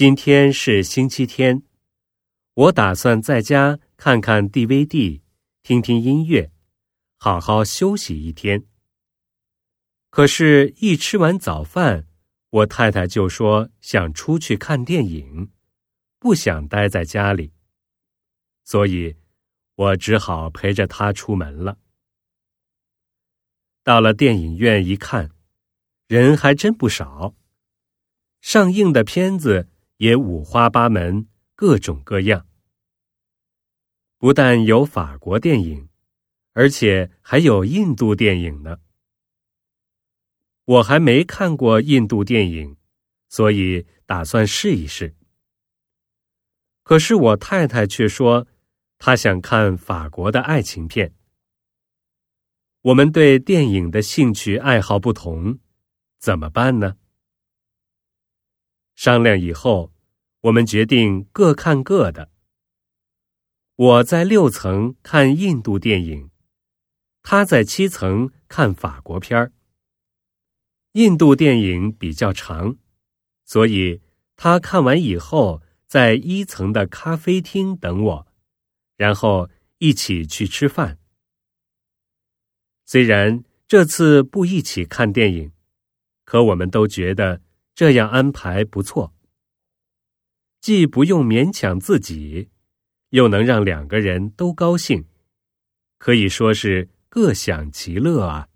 今天是星期天，我打算在家看看 DVD，听听音乐，好好休息一天。可是，一吃完早饭，我太太就说想出去看电影，不想待在家里，所以我只好陪着她出门了。到了电影院一看，人还真不少，上映的片子。也五花八门，各种各样。不但有法国电影，而且还有印度电影呢。我还没看过印度电影，所以打算试一试。可是我太太却说，她想看法国的爱情片。我们对电影的兴趣爱好不同，怎么办呢？商量以后，我们决定各看各的。我在六层看印度电影，他在七层看法国片儿。印度电影比较长，所以他看完以后在一层的咖啡厅等我，然后一起去吃饭。虽然这次不一起看电影，可我们都觉得。这样安排不错，既不用勉强自己，又能让两个人都高兴，可以说是各享其乐啊。